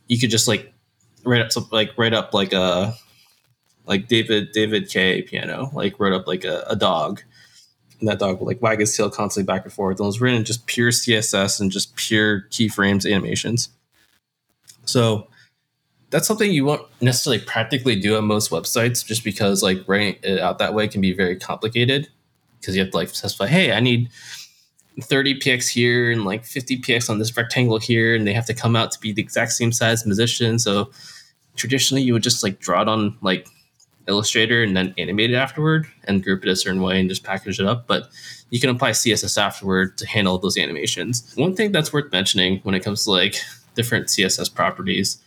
[SPEAKER 1] you could just like write up some, like write up like a like David David K piano like wrote up like a, a dog and that dog will like wag his tail constantly back and forth. And it was written in just pure CSS and just pure keyframes animations. So that's something you won't necessarily practically do on most websites just because like writing it out that way can be very complicated because you have to like specify, hey, I need 30 px here and like 50 px on this rectangle here and they have to come out to be the exact same size position so traditionally you would just like draw it on like illustrator and then animate it afterward and group it a certain way and just package it up. But you can apply css afterward to handle those animations. One thing that's worth mentioning when it comes to like different css properties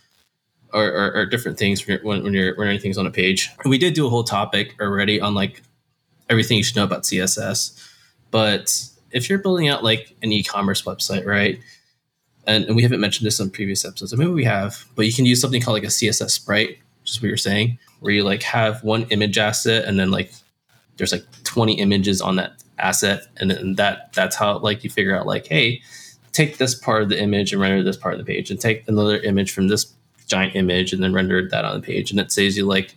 [SPEAKER 1] or, or, or different things when, when you're running things on a page we did do a whole topic already on like everything you should know about css but if you're building out like an e-commerce website, right? And, and we haven't mentioned this on previous episodes, maybe we have, but you can use something called like a CSS sprite, just what you're saying, where you like have one image asset and then like there's like 20 images on that asset, and then that that's how like you figure out like, hey, take this part of the image and render this part of the page, and take another image from this giant image and then render that on the page, and it saves you like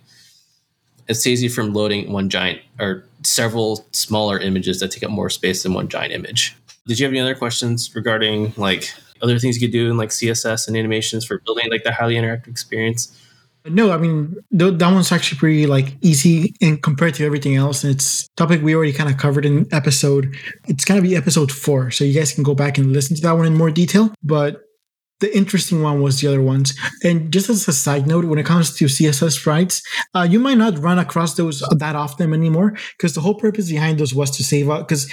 [SPEAKER 1] it saves you from loading one giant or several smaller images that take up more space than one giant image. Did you have any other questions regarding like other things you could do in like CSS and animations for building like the highly interactive experience?
[SPEAKER 2] No, I mean th- that one's actually pretty like easy and compared to everything else. And it's topic we already kind of covered in episode. It's gonna be episode four, so you guys can go back and listen to that one in more detail. But the interesting one was the other ones. And just as a side note, when it comes to CSS sprites, uh, you might not run across those that often anymore because the whole purpose behind those was to save up. Because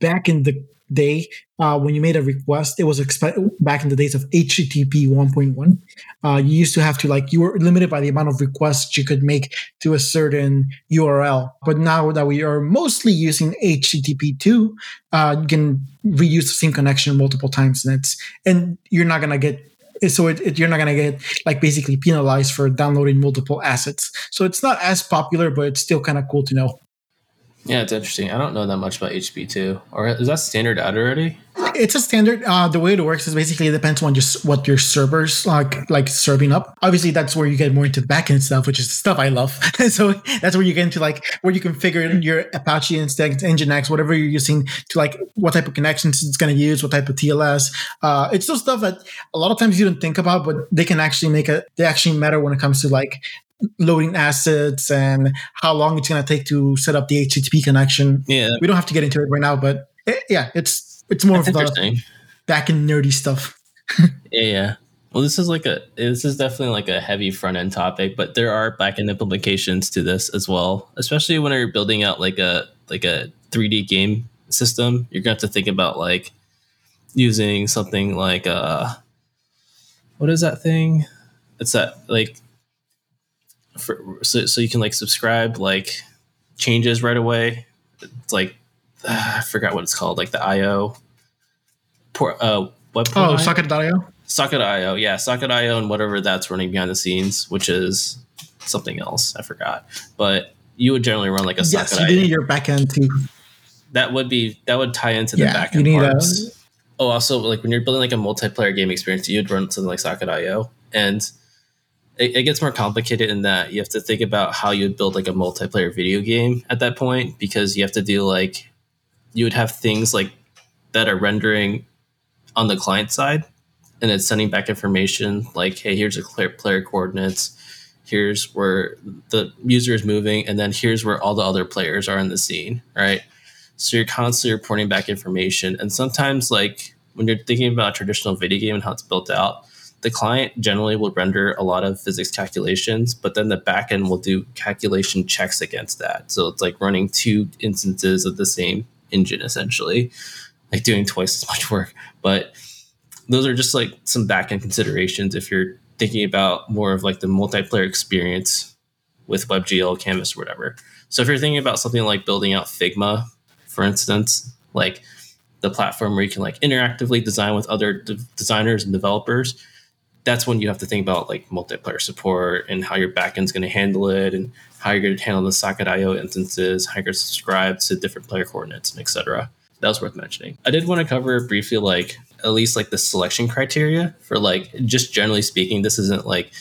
[SPEAKER 2] back in the day uh, when you made a request it was expe- back in the days of http 1.1 uh, you used to have to like you were limited by the amount of requests you could make to a certain url but now that we are mostly using http 2 uh, you can reuse the same connection multiple times and it's and you're not gonna get so it, it, you're not gonna get like basically penalized for downloading multiple assets. So it's not as popular but it's still kind of cool to know
[SPEAKER 1] yeah, it's interesting. I don't know that much about HB2. Or is that standard out already?
[SPEAKER 2] It's a standard. Uh, the way it works is basically it depends on just what your servers like like serving up. Obviously, that's where you get more into the backend stuff, which is the stuff I love. so that's where you get into like where you configure your Apache Instinct, Nginx, whatever you're using to like what type of connections it's going to use, what type of TLS. Uh, it's those stuff that a lot of times you don't think about, but they can actually make a they actually matter when it comes to like loading assets and how long it's going to take to set up the HTTP connection.
[SPEAKER 1] Yeah,
[SPEAKER 2] we don't have to get into it right now, but it, yeah, it's it's more That's of the back in nerdy stuff.
[SPEAKER 1] yeah, yeah. Well, this is like a this is definitely like a heavy front end topic, but there are back end implications to this as well. Especially when you're building out like a like a 3D game system, you're gonna have to think about like using something like uh what is that thing? It's that like for, so, so you can like subscribe like changes right away. It's like uh, I forgot what it's called, like the IO port uh web
[SPEAKER 2] Oh, socket.io.
[SPEAKER 1] Socket.io, yeah, Socket.io and whatever that's running behind the scenes, which is something else. I forgot, but you would generally run like a
[SPEAKER 2] yes, Socket. Yes, you need your backend too.
[SPEAKER 1] That would be that would tie into the yeah, backend parts. A- oh, also like when you're building like a multiplayer game experience, you'd run something like Socket.io and it, it, gets more complicated in that you have to think about how you would build like a multiplayer video game at that point because you have to do like you would have things like that are rendering on the client side and it's sending back information like hey here's player, player coordinates. Here's where the user is moving and then here's where all the other players are in the scene right? So you're constantly reporting back information and sometimes like when you're thinking about a traditional video game and how it's built out the client generally will render a lot of physics calculations, but then the backend will do calculation checks against that. So it's like running two instances of the same engine essentially, like doing twice as much work. But those are just like some backend considerations if you're thinking about more of like the multiplayer experience with WebGL, Canvas, or whatever. So if you're thinking about something like building out Figma, for instance, like the platform where you can like interactively design with other de- designers and developers, that's when you have to think about like multiplayer support and how your backend's going to handle it and how you're going to handle the socket IO instances, how you're going to subscribe to different player coordinates and etc. That was worth mentioning. I did want to cover briefly like at least like the selection criteria for like just generally speaking, this isn't like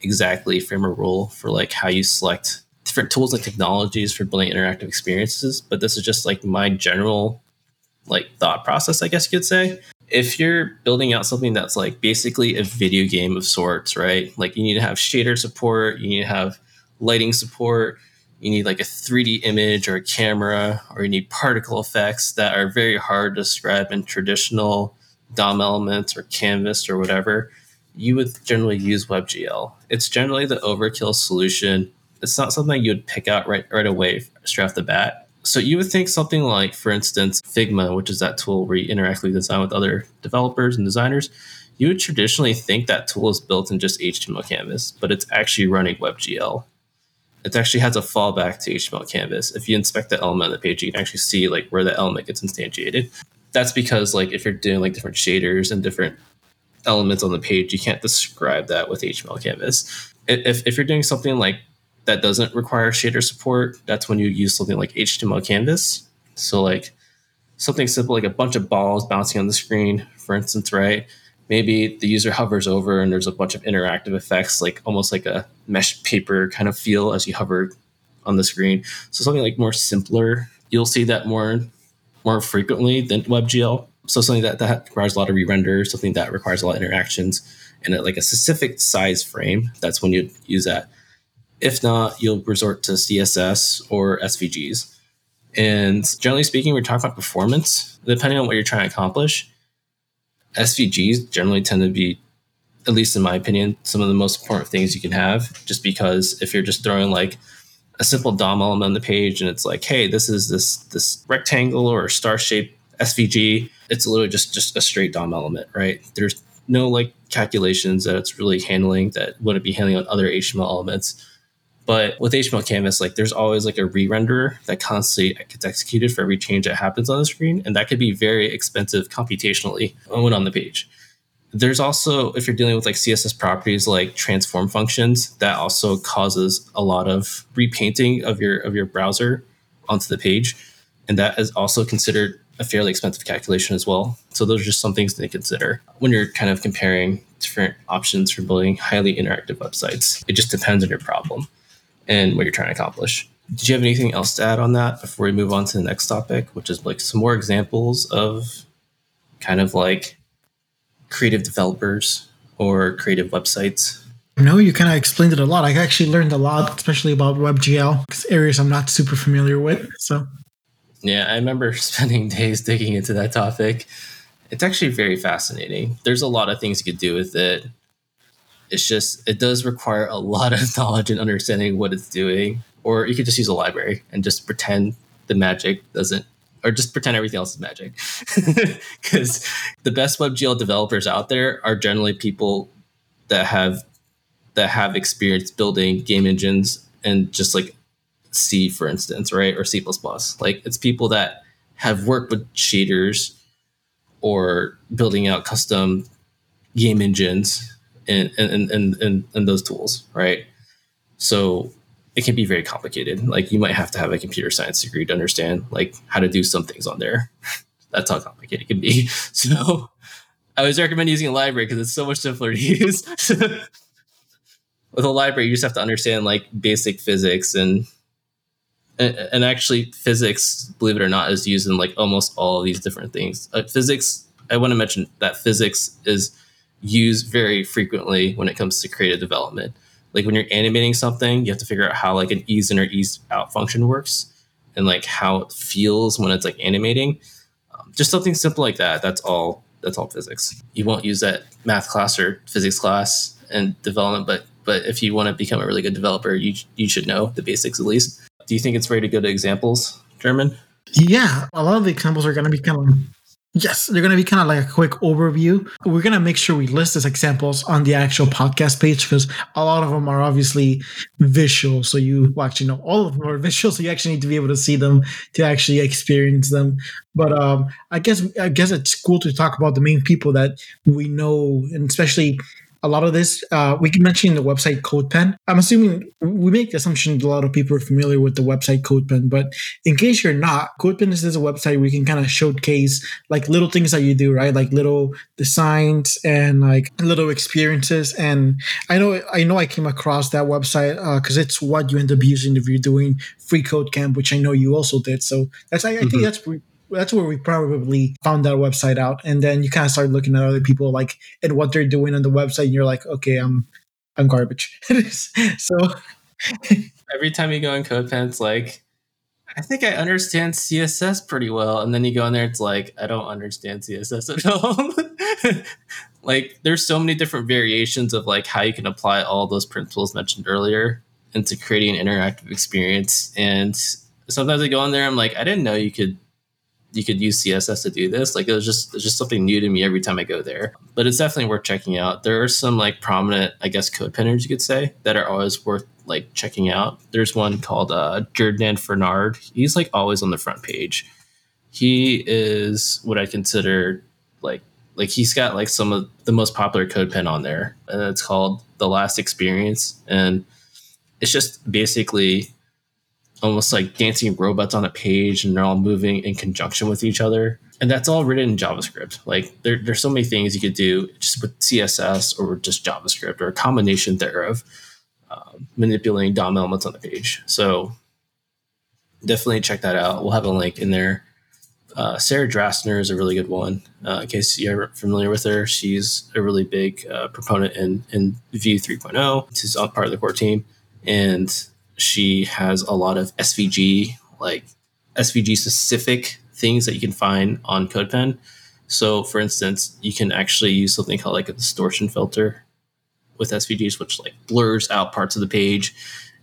[SPEAKER 1] exactly frame a rule for like how you select different tools and technologies for building interactive experiences, but this is just like my general like thought process, I guess you could say. If you're building out something that's like basically a video game of sorts, right? Like you need to have shader support, you need to have lighting support, you need like a 3D image or a camera, or you need particle effects that are very hard to describe in traditional DOM elements or canvas or whatever. You would generally use WebGL. It's generally the overkill solution. It's not something you would pick out right right away straight off the bat so you would think something like, for instance, Figma, which is that tool where you interactively design with other developers and designers. You would traditionally think that tool is built in just HTML canvas, but it's actually running WebGL. It actually has a fallback to HTML canvas. If you inspect the element on the page, you can actually see like where the element gets instantiated. That's because like if you're doing like different shaders and different elements on the page, you can't describe that with HTML canvas. If, if you're doing something like that doesn't require shader support, that's when you use something like HTML Canvas. So like something simple like a bunch of balls bouncing on the screen, for instance, right? Maybe the user hovers over and there's a bunch of interactive effects, like almost like a mesh paper kind of feel as you hover on the screen. So something like more simpler, you'll see that more more frequently than WebGL. So something that, that requires a lot of re-render, something that requires a lot of interactions and like a specific size frame, that's when you use that. If not, you'll resort to CSS or SVGs. And generally speaking, we're talking about performance. Depending on what you're trying to accomplish, SVGs generally tend to be, at least in my opinion, some of the most important things you can have. Just because if you're just throwing like a simple DOM element on the page and it's like, hey, this is this this rectangle or star shaped SVG, it's literally just just a straight DOM element, right? There's no like calculations that it's really handling that wouldn't be handling on other HTML elements. But with HTML Canvas, like there's always like a re-renderer that constantly gets executed for every change that happens on the screen, and that could be very expensive computationally when on the page. There's also, if you're dealing with like CSS properties like transform functions, that also causes a lot of repainting of your of your browser onto the page, and that is also considered a fairly expensive calculation as well. So those are just some things to consider when you're kind of comparing different options for building highly interactive websites. It just depends on your problem and what you're trying to accomplish. Did you have anything else to add on that before we move on to the next topic, which is like some more examples of kind of like creative developers or creative websites?
[SPEAKER 2] No, you kind of explained it a lot. I actually learned a lot, especially about WebGL, because areas I'm not super familiar with. So,
[SPEAKER 1] yeah, I remember spending days digging into that topic. It's actually very fascinating. There's a lot of things you could do with it. It's just it does require a lot of knowledge and understanding what it's doing. Or you could just use a library and just pretend the magic doesn't or just pretend everything else is magic. Because the best WebGL developers out there are generally people that have that have experience building game engines and just like C, for instance, right, or C++. Like it's people that have worked with shaders or building out custom game engines in in, in, in, in those tools, right? So it can be very complicated. Like you might have to have a computer science degree to understand like how to do some things on there. That's how complicated it can be. So I always recommend using a library because it's so much simpler to use. With a library, you just have to understand like basic physics and and, actually physics, believe it or not, is used in like almost all these different things. Uh, physics, I want to mention that physics is use very frequently when it comes to creative development. Like when you're animating something, you have to figure out how like an ease in or ease out function works and like how it feels when it's like animating. Um, just something simple like that. That's all. That's all physics. You won't use that math class or physics class and development, but but if you want to become a really good developer, you you should know the basics at least. Do you think it's ready to go to examples, German?
[SPEAKER 2] Yeah, a lot of the examples are going to be kind of Yes, they're going to be kind of like a quick overview. We're going to make sure we list these examples on the actual podcast page because a lot of them are obviously visual. So you actually know all of them are visual. So you actually need to be able to see them to actually experience them. But um, I guess I guess it's cool to talk about the main people that we know, and especially a lot of this, uh, we can mention the website CodePen. I'm assuming we make the assumption a lot of people are familiar with the website CodePen, but in case you're not, CodePen is a website where you can kind of showcase like little things that you do, right? Like little designs and like little experiences. And I know, I know I came across that website because uh, it's what you end up using if you're doing free code camp, which I know you also did. So that's, I, I mm-hmm. think that's that's where we probably found that website out. And then you kind of start looking at other people like and what they're doing on the website and you're like okay i'm i'm garbage. So
[SPEAKER 1] every time you go in it's like i think i understand css pretty well and then you go in there it's like i don't understand css at all. Like there's so many different variations of like how you can apply all those principles mentioned earlier into creating an interactive experience and sometimes i go in there i'm like i didn't know you could you could use CSS to do this. Like it was just it's just something new to me every time I go there. But it's definitely worth checking out. There are some like prominent, I guess, CodePenners you could say that are always worth like checking out. There's one called uh, Ferdinand fernard He's like always on the front page. He is what I consider like like he's got like some of the most popular CodePen on there, and it's called The Last Experience, and it's just basically almost like dancing robots on a page and they're all moving in conjunction with each other. And that's all written in JavaScript. Like there, there's so many things you could do just with CSS or just JavaScript or a combination thereof, uh, manipulating DOM elements on the page. So definitely check that out. We'll have a link in there. Uh, Sarah Drasner is a really good one. Uh, in case you're familiar with her, she's a really big uh, proponent in, in Vue 3.0. She's on part of the core team. And she has a lot of SVG, like SVG specific things that you can find on CodePen. So, for instance, you can actually use something called like a distortion filter with SVGs, which like blurs out parts of the page,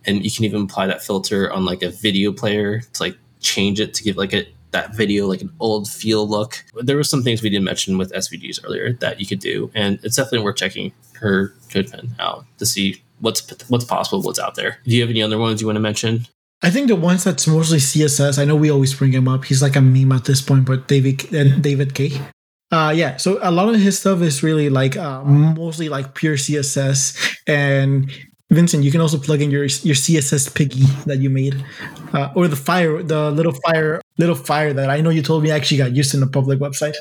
[SPEAKER 1] and you can even apply that filter on like a video player to like change it to give like a that video like an old feel look. There were some things we didn't mention with SVGs earlier that you could do, and it's definitely worth checking her CodePen out to see what's what's possible, what's out there. Do you have any other ones you want to mention?
[SPEAKER 2] I think the ones that's mostly CSS. I know we always bring him up. He's like a meme at this point, but David and David Kaye. Uh, yeah. So a lot of his stuff is really like uh, mostly like pure CSS. And Vincent, you can also plug in your your CSS piggy that you made, uh, or the fire, the little fire, little fire that I know you told me actually got used in a public website.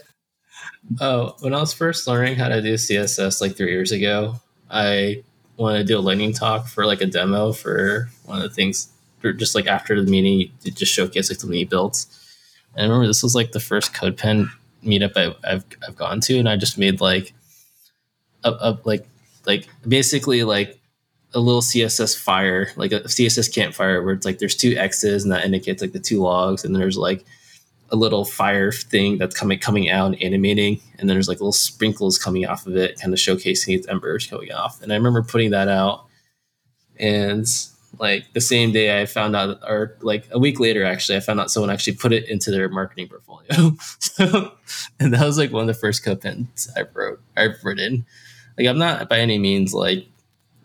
[SPEAKER 1] Oh, when I was first learning how to do CSS like three years ago, I want to do a lightning talk for like a demo for one of the things just like after the meeting to just showcase like something he built. And I remember this was like the first CodePen meetup I, I, have I've gone to, and I just made like a, a like like basically like a little CSS fire, like a CSS campfire, where it's like there's two X's and that indicates like the two logs, and there's like a little fire thing that's coming coming out and animating, and then there's like little sprinkles coming off of it, kind of showcasing its embers going off. And I remember putting that out, and like the same day I found out, or like a week later, actually, I found out someone actually put it into their marketing portfolio. so, and that was like one of the first CodePens I wrote, I've written. Like I'm not by any means like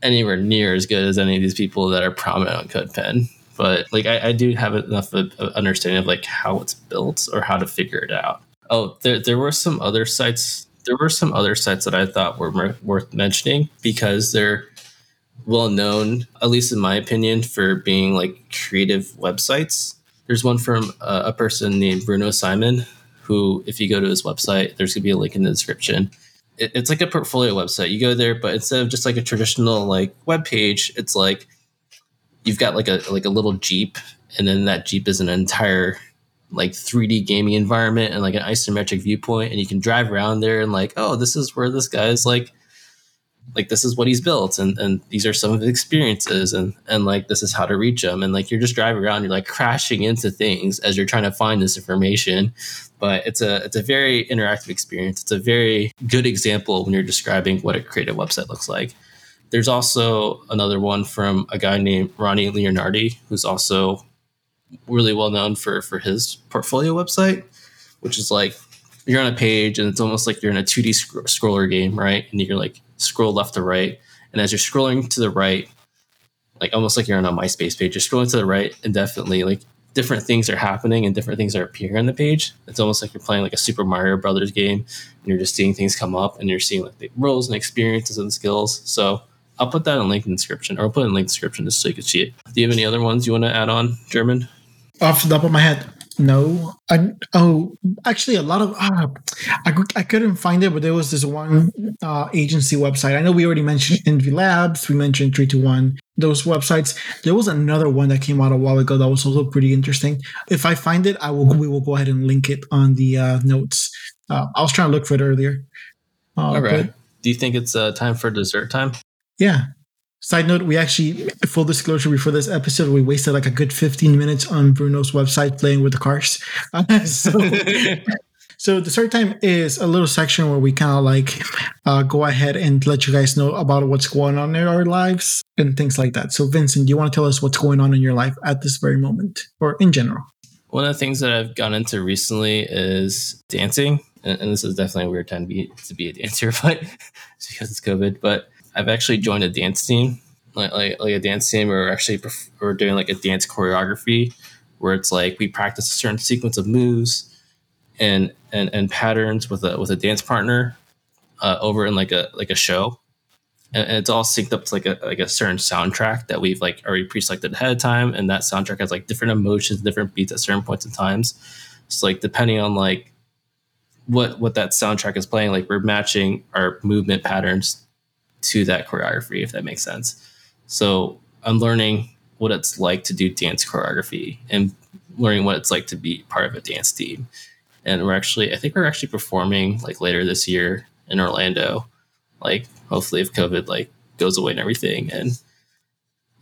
[SPEAKER 1] anywhere near as good as any of these people that are prominent on CodePen but like I, I do have enough of, understanding of like how it's built or how to figure it out. Oh, there there were some other sites. There were some other sites that I thought were worth mentioning because they're well known, at least in my opinion, for being like creative websites. There's one from uh, a person named Bruno Simon, who, if you go to his website, there's gonna be a link in the description. It, it's like a portfolio website. You go there, but instead of just like a traditional like web page, it's like you've got like a like a little jeep and then that jeep is an entire like 3D gaming environment and like an isometric viewpoint and you can drive around there and like oh this is where this guy's like like this is what he's built and and these are some of his experiences and and like this is how to reach them and like you're just driving around you're like crashing into things as you're trying to find this information. But it's a it's a very interactive experience. It's a very good example when you're describing what a creative website looks like there's also another one from a guy named Robby Leonardi, who's also really well known for for his portfolio website, which is like you're on a page and it's almost like you're in a 2D sc- scroller game, right? And you're like scroll left to right, and as you're scrolling to the right, like almost like you're on a MySpace page, you're scrolling to the right indefinitely, like different things are happening and different things are appearing on the page. It's almost like you're playing like a Super Mario Brothers game and you're just seeing things come up and you're seeing like the roles and experiences and skills. So I'll put that in link in the description or I'll put it in link description just so you can see it. Do you have any other ones you want to add on, German?
[SPEAKER 2] Off the top of my head, no. I, oh, actually, a lot of uh, I, I couldn't find it, but there was this one uh, agency website. I know we already mentioned Envy Labs, we mentioned Three to One. Those websites. There was another one that came out a while ago that was also pretty interesting. If I find it, I will. We will go ahead and link it on the uh, notes. Uh, I was trying to look for it earlier.
[SPEAKER 1] Uh, All right. Do you think it's uh, time for dessert time?
[SPEAKER 2] Yeah. Side note, we actually, full disclosure, before this episode, we wasted like a good 15 minutes on Bruno's website playing with the cars. so, so the third time is a little section where we kind of like uh, go ahead and let you guys know about what's going on in our lives and things like that. So, Vincent, do you want to tell us what's going on in your life at this very moment or in general?
[SPEAKER 1] One of the things that I've gone into recently is dancing. And, and this is definitely a weird time to be, to be a dancer, but it's because it's COVID. But I've actually joined a dance team, like like, like a dance team, we're actually we're doing like a dance choreography, where it's like we practice a certain sequence of moves and and and patterns with a with a dance partner uh, over in like a like a show, and, and, it's all synced up to like a like a certain soundtrack that we've like already pre-selected ahead of time, and that soundtrack has like different emotions, different beats at certain points in times. So like depending on like what what that soundtrack is playing, like we're matching our movement patterns to that choreography, if that makes sense. So I'm learning what it's like to do dance choreography and learning what it's like to be part of a dance team. And we're actually, I think we're actually performing like later this year in Orlando. Like hopefully if COVID like goes away and everything. And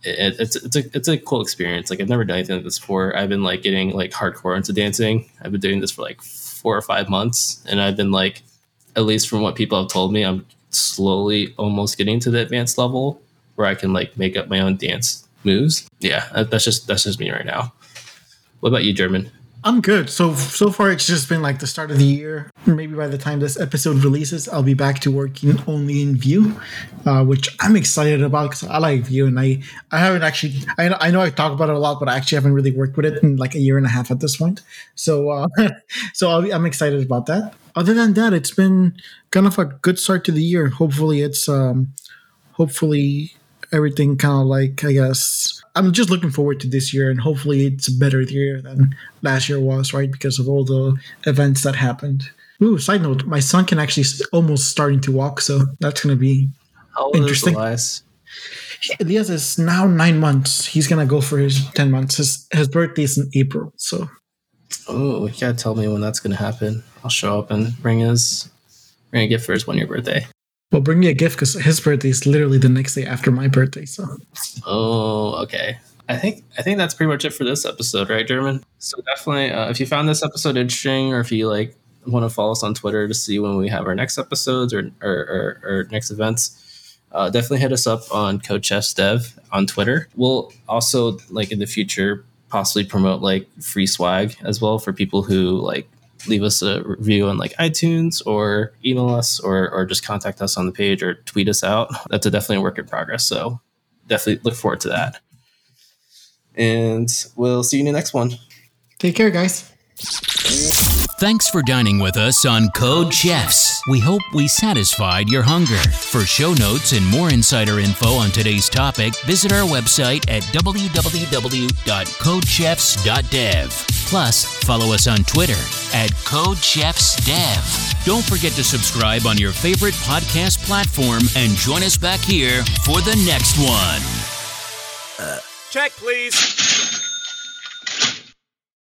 [SPEAKER 1] it, it's it's a it's a cool experience. Like I've never done anything like this before. I've been like getting like hardcore into dancing. I've been doing this for like four or five months, and I've been like, at least from what people have told me, I'm slowly almost getting to the advanced level where I can like make up my own dance moves. Yeah, that's just that's just me right now. What about you, German?
[SPEAKER 2] I'm good. So so far, it's just been like the start of the year. Maybe by the time this episode releases, I'll be back to working only in Vue, uh, which I'm excited about because I like Vue, and I I haven't actually I know, I know I talk about it a lot, but I actually haven't really worked with it in like a year and a half at this point. So uh, so i am excited about that. Other than that, it's been kind of a good start to the year. Hopefully, it's um, hopefully everything kind of like I guess I'm just looking forward to this year, and hopefully it's a better year than last year was, right? Because of all the events that happened. Ooh, side note, my son can actually almost starting to walk, so that's gonna be interesting. Elias? Elias is now nine months. He's gonna go for his ten months. His his birthday is in April, so.
[SPEAKER 1] Oh, you gotta tell me when that's gonna happen. I'll show up and bring his bring a gift for his one year birthday.
[SPEAKER 2] Well, bring me a gift because his birthday is literally the next day after my birthday. So.
[SPEAKER 1] Oh, okay. I think I think that's pretty much it for this episode, right, German? So definitely, uh, if you found this episode interesting, or if you like want to follow us on Twitter to see when we have our next episodes or or, or, or next events, uh, definitely hit us up on Chefs Dev on Twitter. We'll also like in the future possibly promote like free swag as well for people who like leave us a review on like iTunes or email us or, or just contact us on the page or tweet us out. That's a definitely a work in progress. So definitely look forward to that. And we'll see you in the next one.
[SPEAKER 2] Take care, guys.
[SPEAKER 3] Thanks for dining with us on Code Chefs. We hope we satisfied your hunger. For show notes and more insider info on today's topic, visit our website at www.codechefs.dev. Plus, follow us on Twitter at CodeChefsDev. Don't forget to subscribe on your favorite podcast platform and join us back here for the next one.
[SPEAKER 4] Check, please.